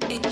it